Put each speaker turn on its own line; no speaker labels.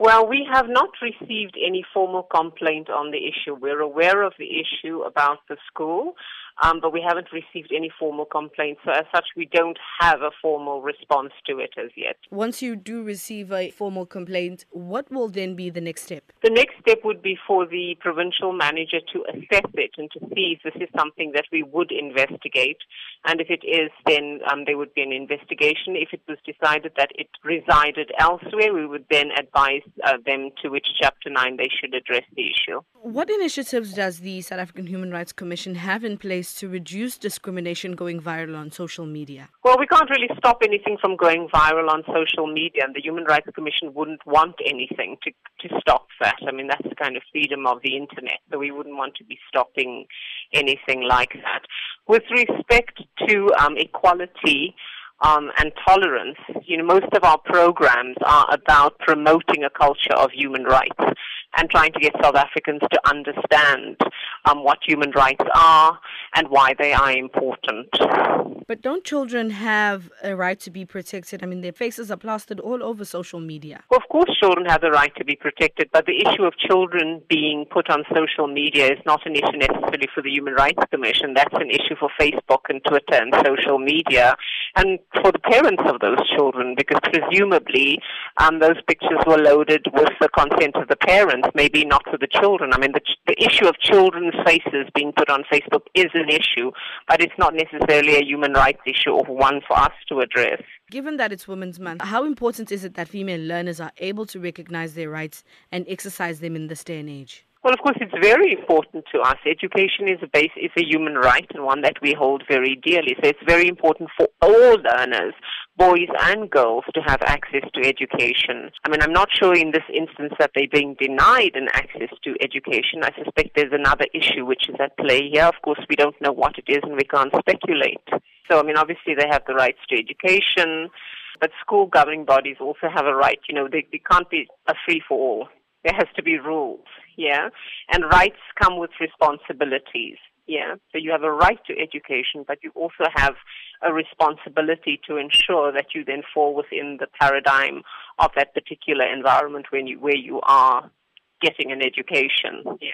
Well, we have not received any formal complaint on the issue. We're aware of the issue about the school, um, but we haven't received any formal complaints. So, as such, we don't have a formal response to it as yet.
Once you do receive a formal complaint, what will then be the next step?
The next step would be for the provincial manager to assess it and to see if this is something that we would investigate. And if it is, then um, there would be an investigation. If it was decided that it resided elsewhere, we would then advise uh, them to which Chapter 9 they should address the issue.
What initiatives does the South African Human Rights Commission have in place to reduce discrimination going viral on social media?
Well, we can't really stop anything from going viral on social media, and the Human Rights Commission wouldn't want anything to, to stop that. I mean, that's the kind of freedom of the internet, so we wouldn't want to be stopping anything like that. With respect to um, equality, um, and tolerance, you know, most of our programs are about promoting a culture of human rights and trying to get South Africans to understand um, what human rights are and why they are important.
But don't children have a right to be protected? I mean, their faces are plastered all over social media.
Well, of course, children have the right to be protected, but the issue of children being put on social media is not an issue necessarily for the Human Rights Commission. That's an issue for Facebook and Twitter and social media, and for the parents of those children, because presumably um, those pictures were loaded with the consent of the parents, maybe not for the children. I mean, the, the issue of children's faces being put on Facebook is an issue, but it's not necessarily a human rights issue or one for us to address.
Given that it's Women's Month, how important is it that female learners are able to recognize their rights and exercise them in this day and age?
Well, of course, it's very important to us. Education is a base, is a human right and one that we hold very dearly. So it's very important for all learners, boys and girls, to have access to education. I mean, I'm not sure in this instance that they're being denied an access to education. I suspect there's another issue which is at play here. Of course, we don't know what it is and we can't speculate. So, I mean, obviously they have the rights to education, but school governing bodies also have a right. You know, they, they can't be a free for all. There has to be rules, yeah? And rights come with responsibilities, yeah? So you have a right to education, but you also have a responsibility to ensure that you then fall within the paradigm of that particular environment when you, where you are getting an education, yeah.